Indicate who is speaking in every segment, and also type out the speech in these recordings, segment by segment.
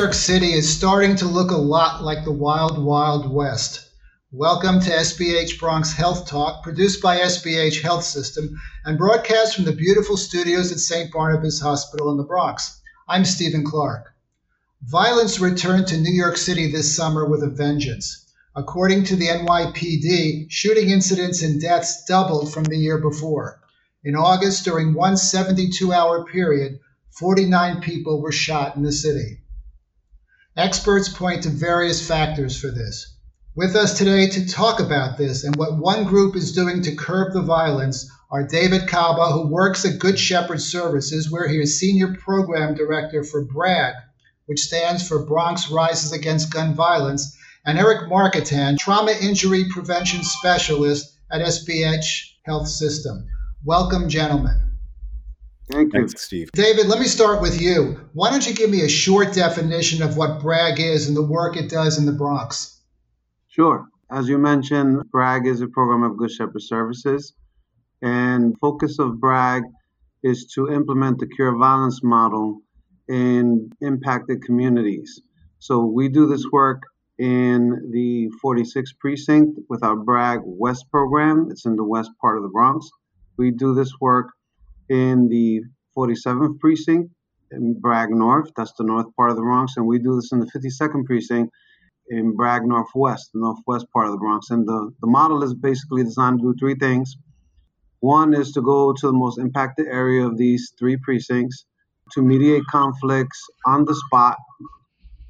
Speaker 1: York City is starting to look a lot like the Wild Wild West. Welcome to SBH Bronx Health Talk, produced by SBH Health System and broadcast from the beautiful studios at St. Barnabas Hospital in the Bronx. I'm Stephen Clark. Violence returned to New York City this summer with a vengeance. According to the NYPD, shooting incidents and deaths doubled from the year before. In August, during one 72 hour period, 49 people were shot in the city. Experts point to various factors for this. With us today to talk about this and what one group is doing to curb the violence are David Caba, who works at Good Shepherd Services, where he is Senior Program Director for BRAG, which stands for Bronx Rises Against Gun Violence, and Eric Marketan, Trauma Injury Prevention Specialist at SBH Health System. Welcome, gentlemen.
Speaker 2: Thank you.
Speaker 3: Thanks, Steve.
Speaker 1: David, let me start with you. Why don't you give me a short definition of what BRAG is and the work it does in the Bronx?
Speaker 2: Sure. As you mentioned, BRAG is a program of Good Shepherd Services, and focus of BRAG is to implement the cure violence model in impacted communities. So we do this work in the 46th precinct with our BRAG West program. It's in the west part of the Bronx. We do this work in the 47th precinct in BRAG North. That's the north part of the Bronx. And we do this in the 52nd precinct in BRAG Northwest, the northwest part of the Bronx. And the, the model is basically designed to do three things. One is to go to the most impacted area of these three precincts to mediate conflicts on the spot,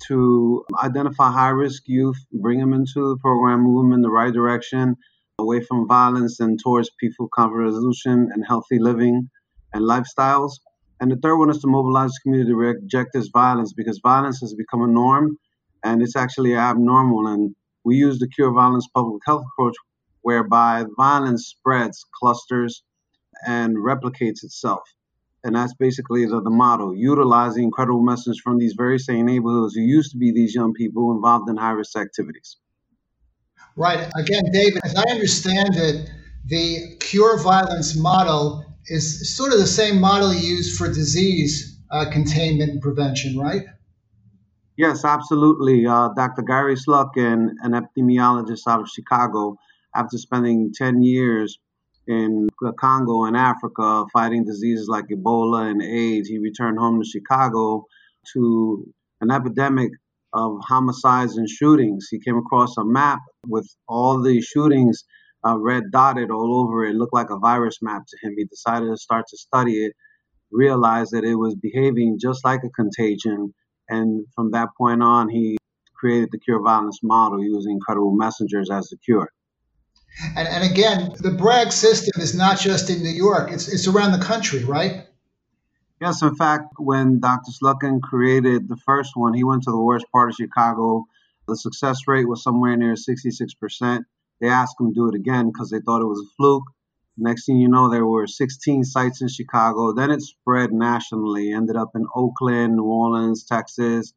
Speaker 2: to identify high risk youth, bring them into the program, move them in the right direction, away from violence and towards peaceful conflict resolution and healthy living and lifestyles. And the third one is to mobilize the community to reject this violence because violence has become a norm and it's actually abnormal. And we use the cure violence public health approach whereby violence spreads, clusters, and replicates itself. And that's basically the, the model, utilizing incredible messages from these very same neighborhoods who used to be these young people involved in high risk activities.
Speaker 1: Right. Again, David, as I understand it, the cure violence model is sort of the same model used for disease uh, containment and prevention, right?
Speaker 2: Yes, absolutely. Uh, Dr. Gary Slutkin, an epidemiologist out of Chicago, after spending 10 years in the Congo and Africa fighting diseases like Ebola and AIDS, he returned home to Chicago to an epidemic of homicides and shootings. He came across a map with all the shootings uh, red dotted all over it. looked like a virus map to him. He decided to start to study it, realized that it was behaving just like a contagion. And from that point on, he created the cure violence model using incredible messengers as the cure.
Speaker 1: And, and again, the BRAG system is not just in New York, it's, it's around the country, right?
Speaker 2: Yes, in fact, when Dr. Slutkin created the first one, he went to the worst part of Chicago. The success rate was somewhere near 66%. They asked him to do it again because they thought it was a fluke. Next thing you know, there were 16 sites in Chicago. Then it spread nationally, ended up in Oakland, New Orleans, Texas,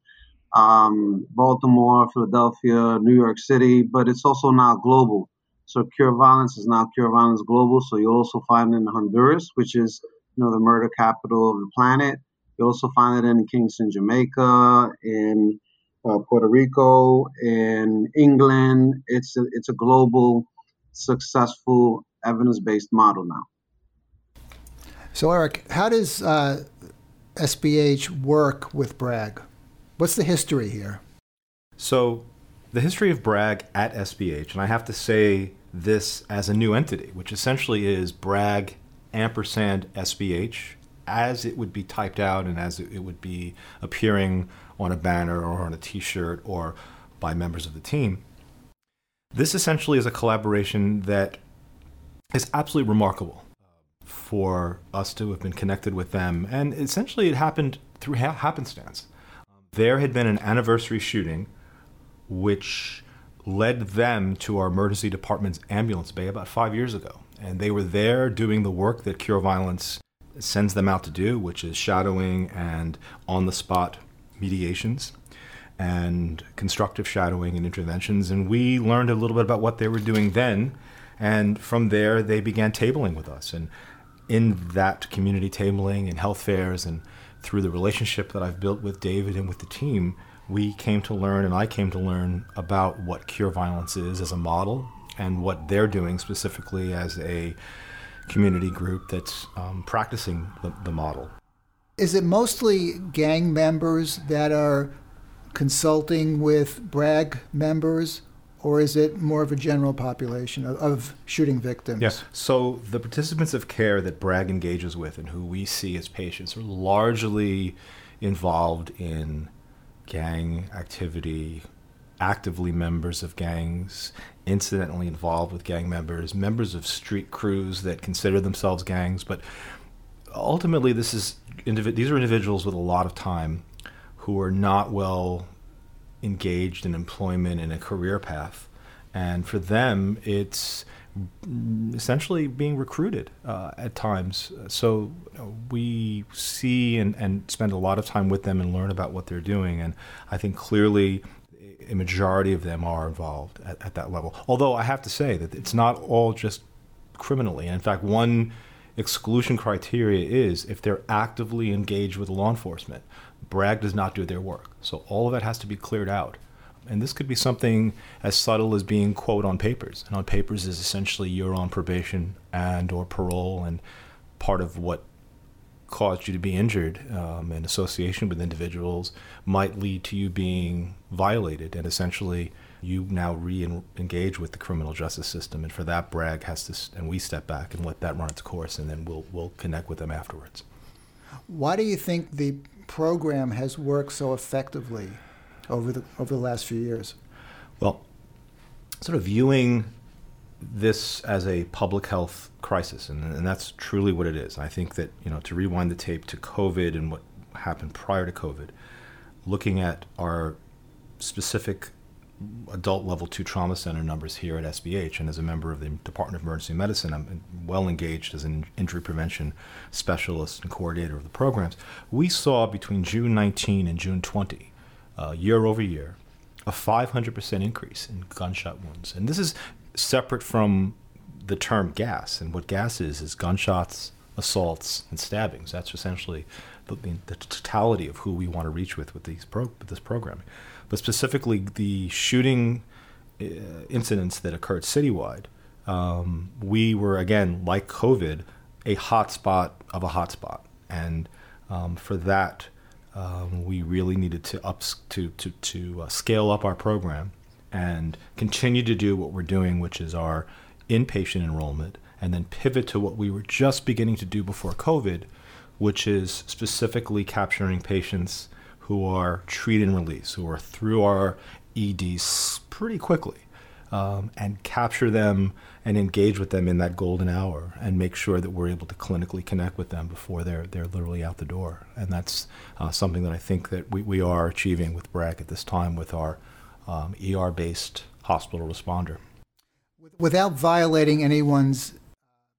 Speaker 2: um, Baltimore, Philadelphia, New York City, but it's also now global. So Cure Violence is now Cure Violence Global. So you also find it in Honduras, which is you know the murder capital of the planet. You also find it in Kingston, Jamaica, in uh, Puerto Rico, in England. It's a, it's a global, successful, evidence-based model now.
Speaker 1: So, Eric, how does uh, SBH work with BRAG? What's the history here?
Speaker 3: So, the history of BRAG at SBH, and I have to say this as a new entity, which essentially is BRAG ampersand SBH as it would be typed out and as it would be appearing on a banner or on a t shirt or by members of the team. This essentially is a collaboration that is absolutely remarkable for us to have been connected with them. And essentially, it happened through ha- happenstance. There had been an anniversary shooting which led them to our emergency department's ambulance bay about five years ago. And they were there doing the work that Cure Violence sends them out to do, which is shadowing and on the spot mediations and constructive shadowing and interventions. And we learned a little bit about what they were doing then. And from there, they began tabling with us. And in that community tabling and health fairs and through the relationship that I've built with David and with the team, we came to learn, and I came to learn about what Cure Violence is as a model and what they're doing specifically as a community group that's um, practicing the, the model.
Speaker 1: Is it mostly gang members that are consulting with BRAG members, or is it more of a general population of, of, shooting victims?
Speaker 3: Yes. So the participants of care that BRAG engages with and who we see as patients are largely involved in gang activity, actively members of gangs, incidentally involved with gang members, members of street crews that consider themselves gangs. But ultimately, this is these are individuals with a lot of time who are not well engaged in employment and a career path. And for them, it's essentially being recruited uh, at times. So we see and, and spend a lot of time with them and learn about what they're doing. And I think clearly a majority of them are involved at, at that level. Although I have to say that it's not all just criminally. And in fact, one exclusion criteria is if they're actively engaged with law enforcement. BRAG does not do their work. So all of that has to be cleared out. And this could be something as subtle as being quote on papers. And on papers is essentially you're on probation and or parole and part of what caused you to be injured um, in association with individuals might lead to you being violated and essentially you now re-engage with the criminal justice system and for that BRAG has to and we step back and let that run its course and then we'll we'll connect with them afterwards
Speaker 1: why do you think the program has worked so effectively over the over the last few years
Speaker 3: well sort of viewing this as a public health crisis, and, and that's truly what it is. I think that you know to rewind the tape to COVID and what happened prior to COVID, looking at our specific adult level two trauma center numbers here at SBH, and as a member of the Department of Emergency Medicine, I'm well engaged as an injury prevention specialist and coordinator of the programs. We saw between June 19 and June 20, uh, year over year, a 500% increase in gunshot wounds. And this is separate from the term gas. And what gas is, is gunshots, assaults, and stabbings. That's essentially the, the totality of who we want to reach with with, these pro, with this programming. But specifically, the shooting uh, incidents that occurred citywide, um, we were, again, like COVID, a hotspot of a hotspot. And um, for that, um, we really needed to up to to to uh, scale up our program and continue to do what we're doing, which is our inpatient enrollment, and then pivot to what we were just beginning to do before COVID, which is specifically capturing patients who are treated and released, who are through our EDs pretty quickly, um, and capture them and engage with them in that golden hour and make sure that we're able to clinically connect with them before they're they're literally out the door. And that's uh, something that I think that we, we are achieving with BRAG at this time with our um, ER based hospital responder.
Speaker 1: Without violating anyone's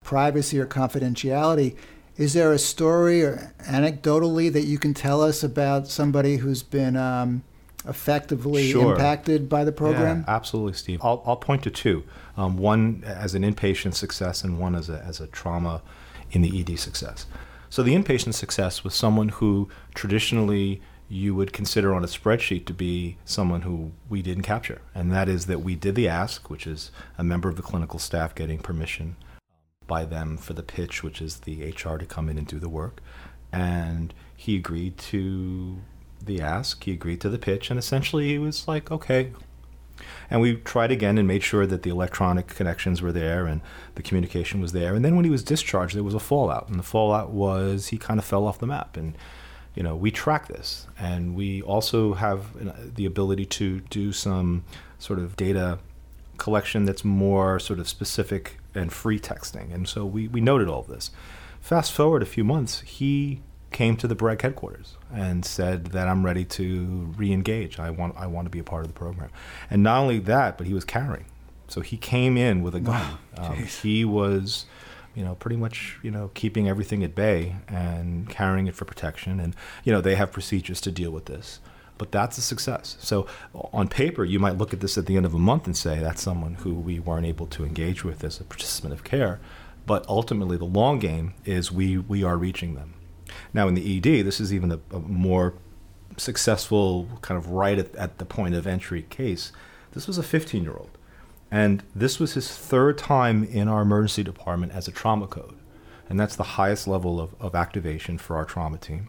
Speaker 1: privacy or confidentiality, is there a story or anecdotally that you can tell us about somebody who's been um, effectively
Speaker 3: sure.
Speaker 1: impacted by the program?
Speaker 3: Yeah, absolutely, Steve. I'll, I'll point to two um, one as an inpatient success, and one as a, as a trauma in the ED success. So, the inpatient success was someone who traditionally you would consider on a spreadsheet to be someone who we didn't capture. And that is that we did the ask, which is a member of the clinical staff getting permission by them for the pitch, which is the HR to come in and do the work. And he agreed to the ask, he agreed to the pitch, and essentially he was like, okay. And we tried again and made sure that the electronic connections were there and the communication was there. And then when he was discharged, there was a fallout. And the fallout was he kind of fell off the map. And you know, we track this, and we also have the ability to do some sort of data collection that's more sort of specific and free texting. And so we, we noted all of this. Fast forward a few months, he came to the BRAG headquarters and said that I'm ready to re-engage. I want I want to be a part of the program. And not only that, but he was carrying. So he came in with a gun. Wow, um, he was you know, pretty much, you know, keeping everything at bay and carrying it for protection. And, you know, they have procedures to deal with this. But that's a success. So on paper, you might look at this at the end of a month and say that's someone who we weren't able to engage with as a participant of care. But ultimately, the long game is we, we are reaching them. Now, in the ED, this is even a, a more successful, kind of right at, at the point of entry case. This was a 15 year old. And this was his third time in our emergency department as a trauma code. And that's the highest level of, of activation for our trauma team.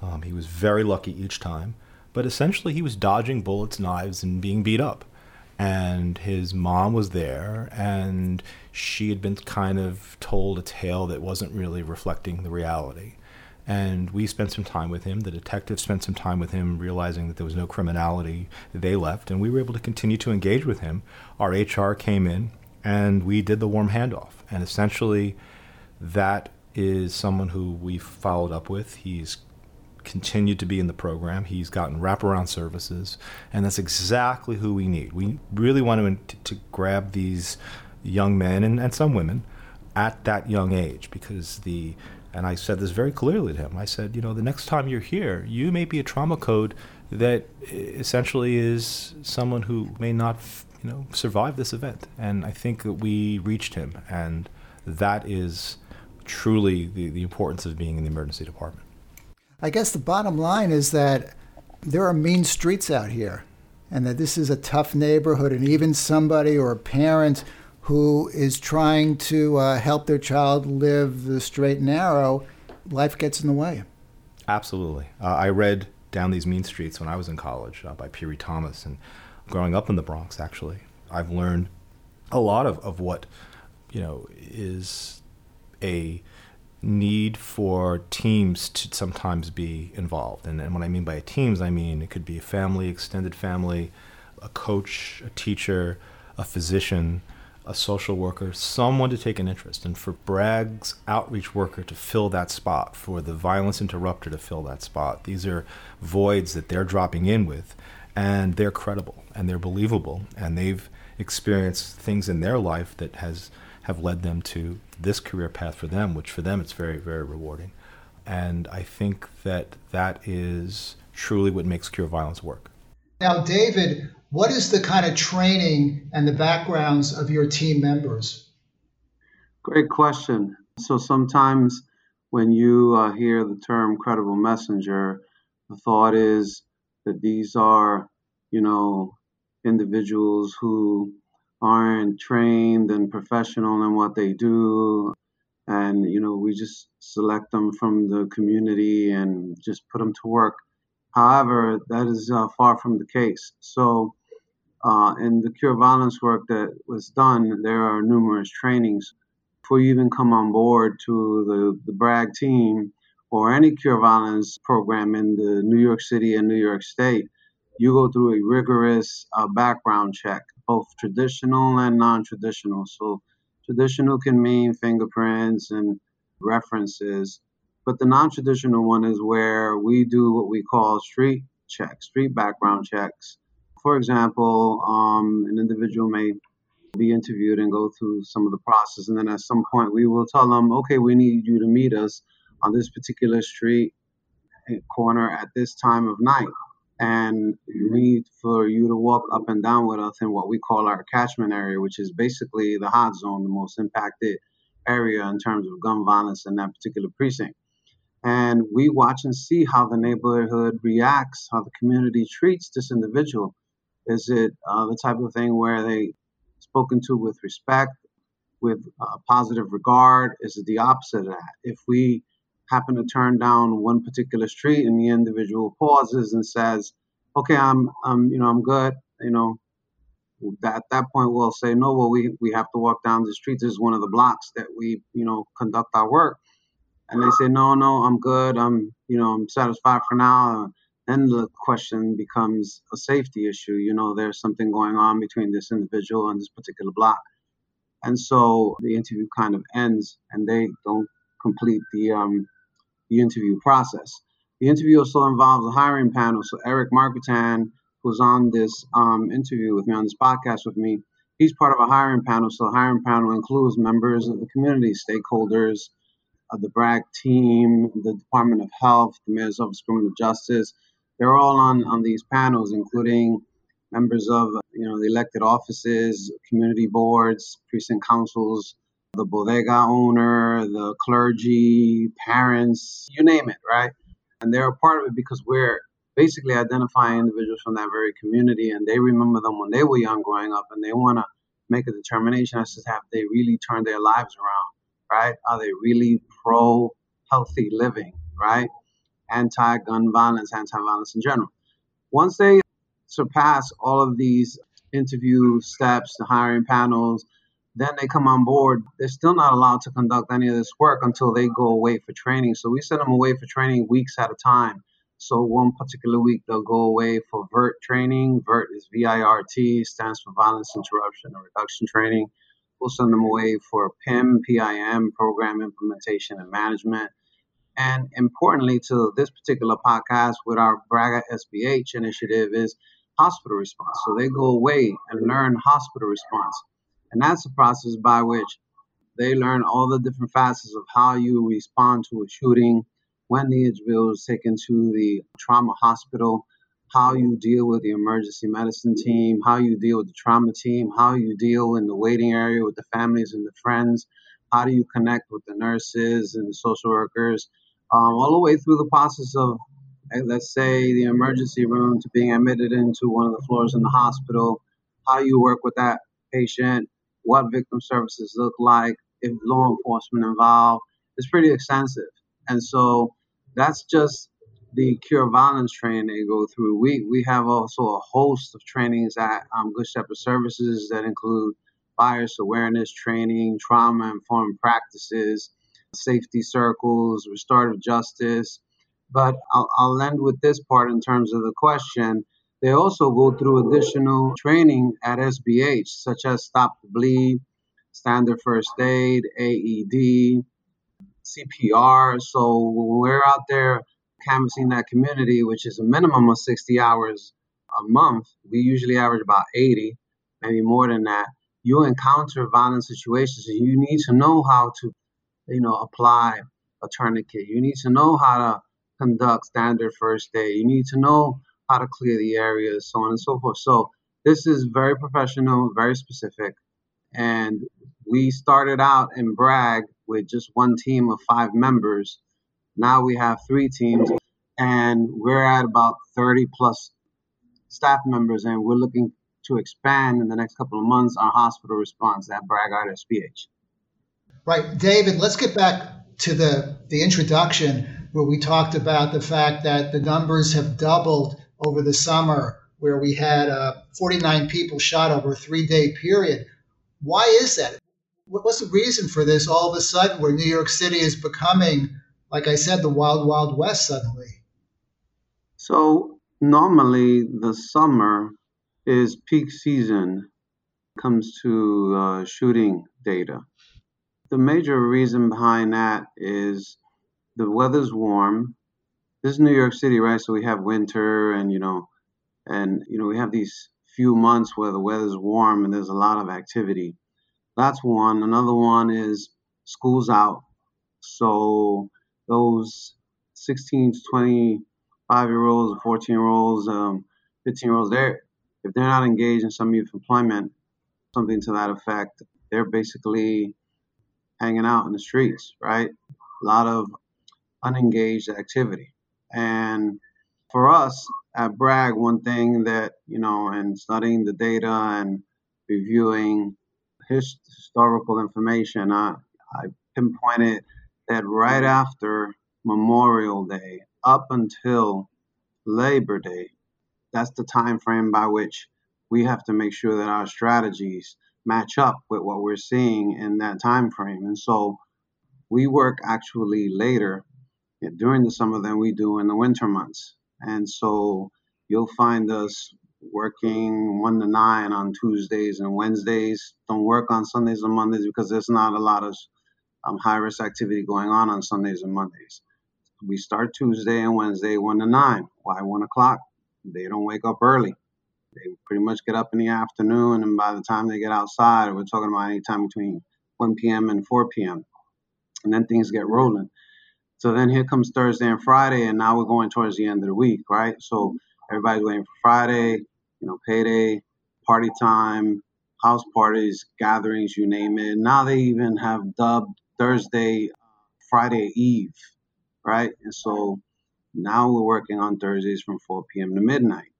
Speaker 3: Um, he was very lucky each time. But essentially, he was dodging bullets, knives, and being beat up. And his mom was there, and she had been kind of told a tale that wasn't really reflecting the reality. And we spent some time with him. The detective spent some time with him, realizing that there was no criminality. They left, and we were able to continue to engage with him. Our HR came in, and we did the warm handoff. And essentially, that is someone who we followed up with. He's continued to be in the program. He's gotten wraparound services, and that's exactly who we need. We really want to, to grab these young men and, and some women at that young age because the and I said this very clearly to him. I said, you know, the next time you're here, you may be a trauma code that essentially is someone who may not, you know, survive this event. And I think that we reached him, and that is truly the, the importance of being in the emergency department.
Speaker 1: I guess the bottom line is that there are mean streets out here, and that this is a tough neighborhood, and even somebody or a parent who is trying to uh, help their child live the straight and narrow, life gets in the way.
Speaker 3: Absolutely. Uh, I read Down These Mean Streets when I was in college uh, by Piri Thomas, and growing up in the Bronx, actually, I've learned a lot of, of what, you know, is a need for teams to sometimes be involved. And, and what I mean by teams, I mean it could be a family, extended family, a coach, a teacher, a physician, a social worker, someone to take an interest. And for BRAG's outreach worker to fill that spot, for the violence interrupter to fill that spot, these are voids that they're dropping in with. And they're credible and they're believable. And they've experienced things in their life that has have led them to this career path for them, which for them it's very, very rewarding. And I think that that is truly what makes Cure Violence work.
Speaker 1: Now, David, what is the kind of training and the backgrounds of your team members?
Speaker 2: Great question. So sometimes when you uh, hear the term credible messenger, the thought is that these are, you know, individuals who aren't trained and professional in what they do. And you know we just select them from the community and just put them to work. However that is uh, far from the case. So uh, in the cure violence work that was done there are numerous trainings. Before you even come on board to the, the BRAG team or any cure violence program in the new york city and new york state you go through a rigorous uh, background check both traditional and non-traditional. So traditional can mean fingerprints and references, but the non-traditional one is where we do what we call street checks, street background checks. For example, um, an individual may be interviewed and go through some of the process, and then at some point we will tell them, okay, we need you to meet us on this particular street corner at this time of night and we need for you to walk up and down with us in what we call our catchment area, which is basically the hot zone, the most impacted area in terms of gun violence in that particular precinct. And we watch and see how the neighborhood reacts, how the community treats this individual. Is it uh, the type of thing where they spoken to with respect, with uh, positive regard? Is it the opposite of that? If we happen to turn down one particular street and the individual pauses and says, okay, I'm, I'm, you know, I'm good. You know, at that point we'll say, no, well, we, we have to walk down the street. This is one of the blocks that we, you know, conduct our work. And they say, no, no, I'm good. I'm, you know, I'm satisfied for now. Then the question becomes a safety issue. You know, there's something going on between this individual and this particular block. And so the interview kind of ends and they don't complete the um, the interview process. The interview also involves a hiring panel. So Eric Marketan, who's on this um, interview with me on this podcast with me, he's part of a hiring panel. So the hiring panel includes members of the community, stakeholders, of the BRAG team, the Department of Health, the Mayor's Office of Criminal Justice. They're all on, on these panels, including members of you know the elected offices, community boards, precinct councils, the bodega owner, the clergy, parents, you name it, right? And they're a part of it because we're basically identifying individuals from that very community and they remember them when they were young growing up and they want to make a determination as to have they really turned their lives around, right? Are they really pro healthy living, right? Anti gun violence, anti violence in general. Once they surpass all of these interview steps, the hiring panels, then they come on board. They're still not allowed to conduct any of this work until they go away for training. So we send them away for training weeks at a time. So one particular week they'll go away for VIRT training. VIRT is V-I-R-T, stands for Violence Interruption and Reduction Training. We'll send them away for PIM, PIM, Program Implementation and Management. And importantly to this particular podcast with our Braga SBH initiative is hospital response. So they go away and learn hospital response. And that's the process by which they learn all the different facets of how you respond to a shooting, when the individual is taken to the trauma hospital, how you deal with the emergency medicine team, how you deal with the trauma team, how you deal in the waiting area with the families and the friends, how do you connect with the nurses and the social workers, um, all the way through the process of, let's say, the emergency room to being admitted into one of the floors in the hospital, how you work with that patient, what victim services look like, if law enforcement involved. It's pretty extensive. And so that's just the cure violence training they go through. We we have also a host of trainings at um, Good Shepherd Services that include bias awareness training, trauma informed practices, safety circles, restorative justice. But I'll, I'll end with this part in terms of the question. They also go through additional training at SBH, such as Stop the Bleed, Standard First Aid, AED, CPR. So when we're out there canvassing that community, which is a minimum of 60 hours a month, we usually average about 80, maybe more than that. You encounter violent situations and you need to know how to, you know, apply a tourniquet. You need to know how to conduct standard first aid. You need to know how to clear the areas, so on and so forth. So this is very professional, very specific. And we started out in BRAG with just one team of five members. Now we have three teams, and we're at about 30 plus staff members, and we're looking to expand in the next couple of months our hospital response at BRAG RSPH.
Speaker 1: Right, David. Let's get back to the the introduction where we talked about the fact that the numbers have doubled over the summer, where we had uh, 49 people shot over a three day period. Why is that? What's the reason for this all of a sudden where New York City is becoming, like I said, the wild, wild west suddenly?
Speaker 2: So, normally the summer is peak season comes to uh, shooting data. The major reason behind that is the weather's warm. This is New York City, right? So we have winter and, you know, and, you know, we have these few months where the weather's warm and there's a lot of activity. That's one. Another one is school's out. So those 16 to 25 year olds, 14 year olds, um, 15 year olds, they're, if they're not engaged in some youth employment, something to that effect, they're basically hanging out in the streets, right? A lot of unengaged activity. And for us at BRAG, one thing that, you know, and studying the data and reviewing his, historical information, I, I pinpointed that right after Memorial Day up until Labor Day, that's the time frame by which we have to make sure that our strategies match up with what we're seeing in that time frame. And so we work actually later during the summer than we do in the winter months. And so you'll find us working one to nine on Tuesdays and Wednesdays. Don't work on Sundays and Mondays because there's not a lot of um, high risk activity going on on Sundays and Mondays. We start Tuesday and Wednesday one to nine. Why one o'clock? They don't wake up early. They pretty much get up in the afternoon, and by the time they get outside, we're talking about any time between 1 p.m. and 4 p.m. And then things get rolling. So then here comes Thursday and Friday, and now we're going towards the end of the week, right? So everybody's waiting for Friday, you know, payday, party time, house parties, gatherings, you name it. Now they even have dubbed Thursday Friday Eve, right? And so Now we're working on Thursdays from 4 p.m. to midnight.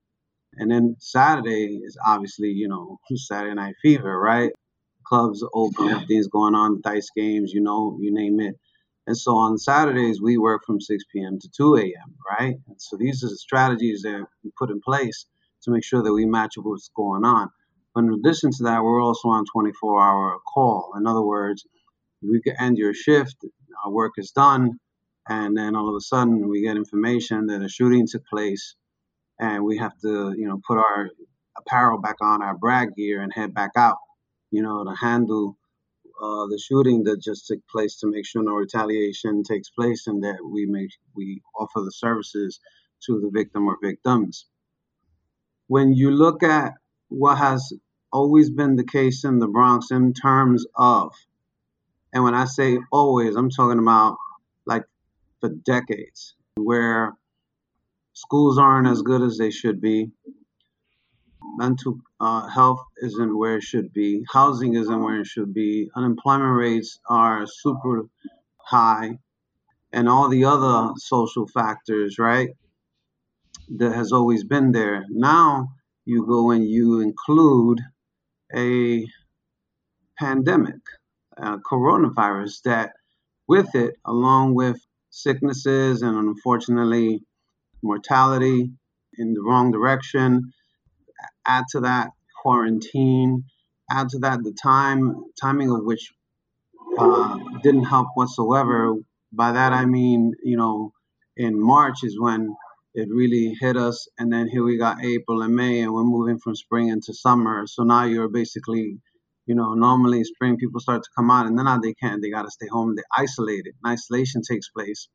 Speaker 2: And then Saturday is obviously, you know, Saturday Night Fever, right? Clubs open, things going on, dice games, you know, you name it. And so on Saturdays, we work from 6 p.m. to 2 a.m., right? And so these are the strategies that we put in place to make sure that we match up what's going on. But in addition to that, we're also on 24 hour call. In other words, we can end your shift, our work is done, and then all of a sudden we get information that a shooting took place and we have to, you know, put our apparel back on, our BRAG gear, and head back out, you know, to handle uh, the shooting that just took place to make sure no retaliation takes place and that we make we offer the services to the victim or victims. When you look at what has always been the case in the Bronx in terms of, and when I say always, I'm talking about like for decades, where schools aren't as good as they should be, mental uh, health isn't where it should be, housing isn't where it should be, unemployment rates are super high, and all the other social factors, right, that has always been there. Now you go and you include a pandemic, a coronavirus, that with it, along with sicknesses and unfortunately mortality in the wrong direction, add to that quarantine, add to that the time timing of which uh, didn't help whatsoever. By that I mean, you know, in March is when it really hit us, and then here we got April and May, and we're moving from spring into summer. So now you're basically, you know, normally spring people start to come out, and then now they can't. They got to stay home. They isolated. And isolation takes place,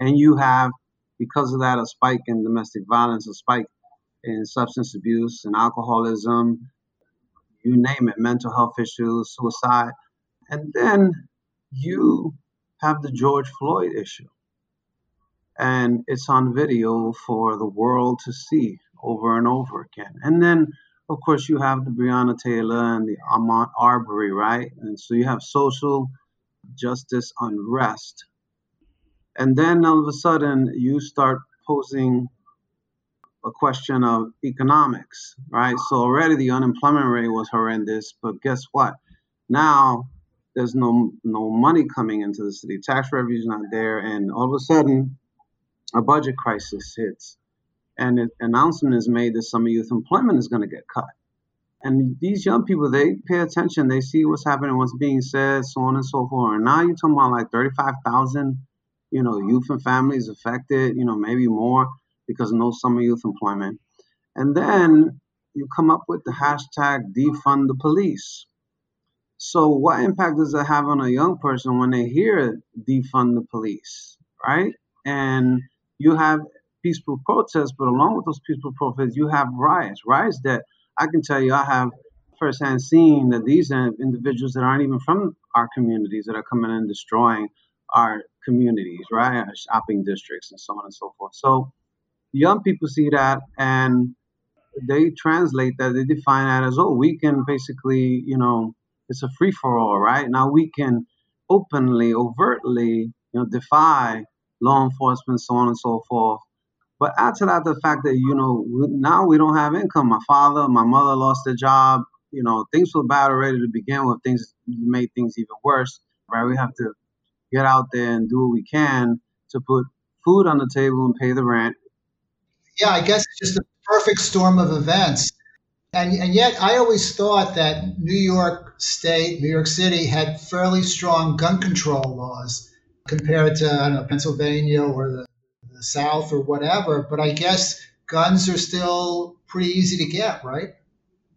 Speaker 2: and you have because of that a spike in domestic violence, a spike in substance abuse and alcoholism, you name it, mental health issues, suicide. And then you have the George Floyd issue. And it's on video for the world to see over and over again. And then, of course, you have the Breonna Taylor and the Ahmaud Arbery, right? And so you have social justice unrest. And then all of a sudden, you start posing a question of economics, right? So already the unemployment rate was horrendous, but guess what? Now there's no no money coming into the city. Tax revenue's not there, and all of a sudden, a budget crisis hits, and an announcement is made that some youth employment is going to get cut. And these young people, they pay attention. They see what's happening, what's being said, so on and so forth. And now you're talking about like 35,000, you know, youth and families affected, you know, maybe more because no summer youth employment. And then you come up with the hashtag defund the police. So, what impact does that have on a young person when they hear defund the police, right? And you have peaceful protests, but along with those peaceful protests, you have riots, riots that I can tell you I have firsthand seen that these are individuals that aren't even from our communities that are coming and destroying our communities, right? Our shopping districts and so on and so forth. So young people see that and they translate that, they define that as, oh, we can basically, you know, it's a free for all, right? Now we can openly, overtly, you know, defy law enforcement, so on and so forth. But add to that the fact that, you know, now we don't have income. My father, my mother lost their job. You know, things were bad already to begin with. Things made things even worse, right? We have to get out there and do what we can to put food on the table and pay the rent
Speaker 1: yeah, I guess it's just a perfect storm of events. And, and yet, I always thought that New York State, New York City had fairly strong gun control laws compared to, I don't know, Pennsylvania or the, the South or whatever. But I guess guns are still pretty easy to get, right?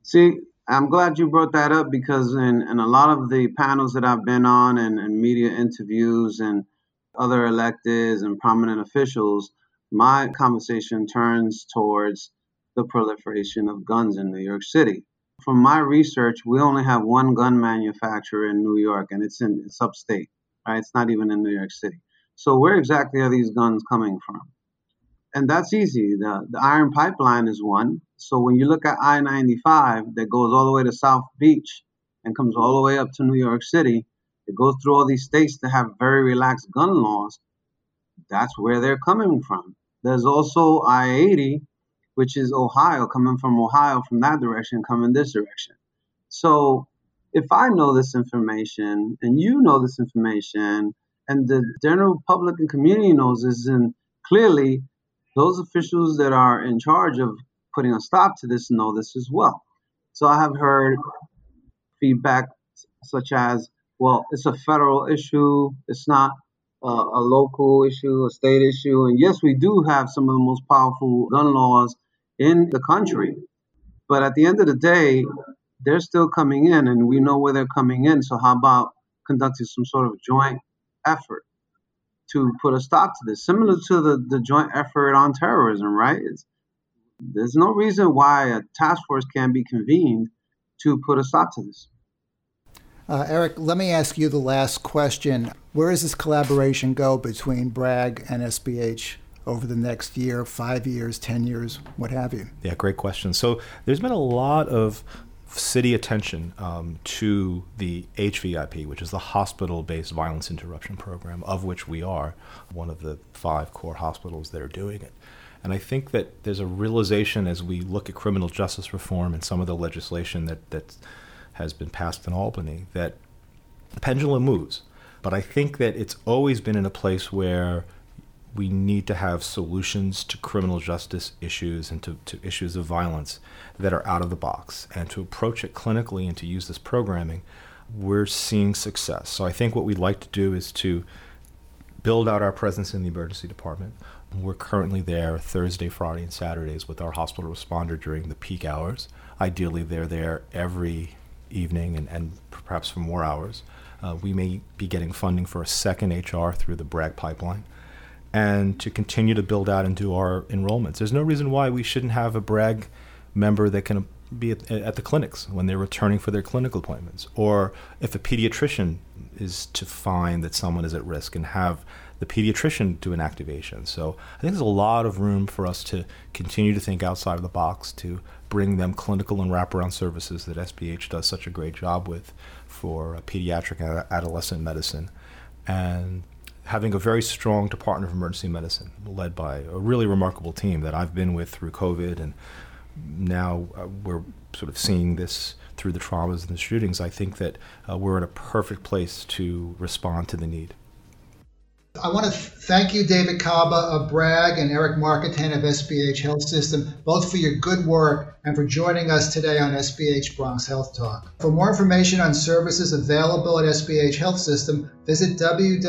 Speaker 2: See, I'm glad you brought that up because in, in a lot of the panels that I've been on and, and media interviews and other electeds and prominent officials, my conversation turns towards the proliferation of guns in New York City. From my research, we only have one gun manufacturer in New York, and it's in it's upstate. Right? It's not even in New York City. So where exactly are these guns coming from? And that's easy. The the Iron Pipeline is one. So when you look at I-95 that goes all the way to South Beach and comes all the way up to New York City, it goes through all these states that have very relaxed gun laws. That's where they're coming from. There's also I 80, which is Ohio, coming from Ohio from that direction, coming this direction. So if I know this information and you know this information and the general public and community knows this, and clearly those officials that are in charge of putting a stop to this know this as well. So I have heard feedback such as, well, it's a federal issue, it's not a, a local issue, a state issue. And yes, we do have some of the most powerful gun laws in the country. But at the end of the day, they're still coming in and we know where they're coming in. So how about conducting some sort of joint effort to put a stop to this? Similar to the, the joint effort on terrorism, right? It's, there's no reason why a task force can't be convened to put a stop to this.
Speaker 1: Uh, Eric, let me ask you the last question. Where does this collaboration go between BRAG and SBH over the next year, five years, 10 years, what have you?
Speaker 3: Yeah, great question. So there's been a lot of city attention um, to the HVIP, which is the hospital based violence interruption program, of which we are one of the five core hospitals that are doing it. And I think that there's a realization as we look at criminal justice reform and some of the legislation that, that has been passed in Albany that the pendulum moves. But I think that it's always been in a place where we need to have solutions to criminal justice issues and to, to issues of violence that are out of the box and to approach it clinically and to use this programming, we're seeing success. So I think what we'd like to do is to build out our presence in the emergency department. We're currently there Thursday, Friday, and Saturdays with our hospital responder during the peak hours. Ideally, they're there every evening and, and perhaps for more hours. Uh, we may be getting funding for a second HR through the BRAG pipeline and to continue to build out and do our enrollments. There's no reason why we shouldn't have a BRAG member that can be at, at, the clinics when they're returning for their clinical appointments, or if a pediatrician is to find that someone is at risk and have the pediatrician do an activation. So I think there's a lot of room for us to continue to think outside of the box to bring them clinical and wraparound services that SBH does such a great job with for pediatric and adolescent medicine. And having a very strong Department of Emergency Medicine, led by a really remarkable team that I've been with through COVID, and now uh, we're sort of seeing this through the traumas and the shootings. I think that uh, we're in a perfect place to respond to the need.
Speaker 1: I want to thank you, David Caba of BRAG and Eric Marketan of SBH Health System, both for your good work and for joining us today on SBH Bronx Health Talk. For more information on services available at SBH Health System, visit www.sbhny.org.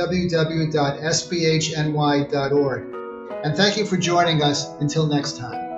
Speaker 1: And thank you for joining us. Until next time.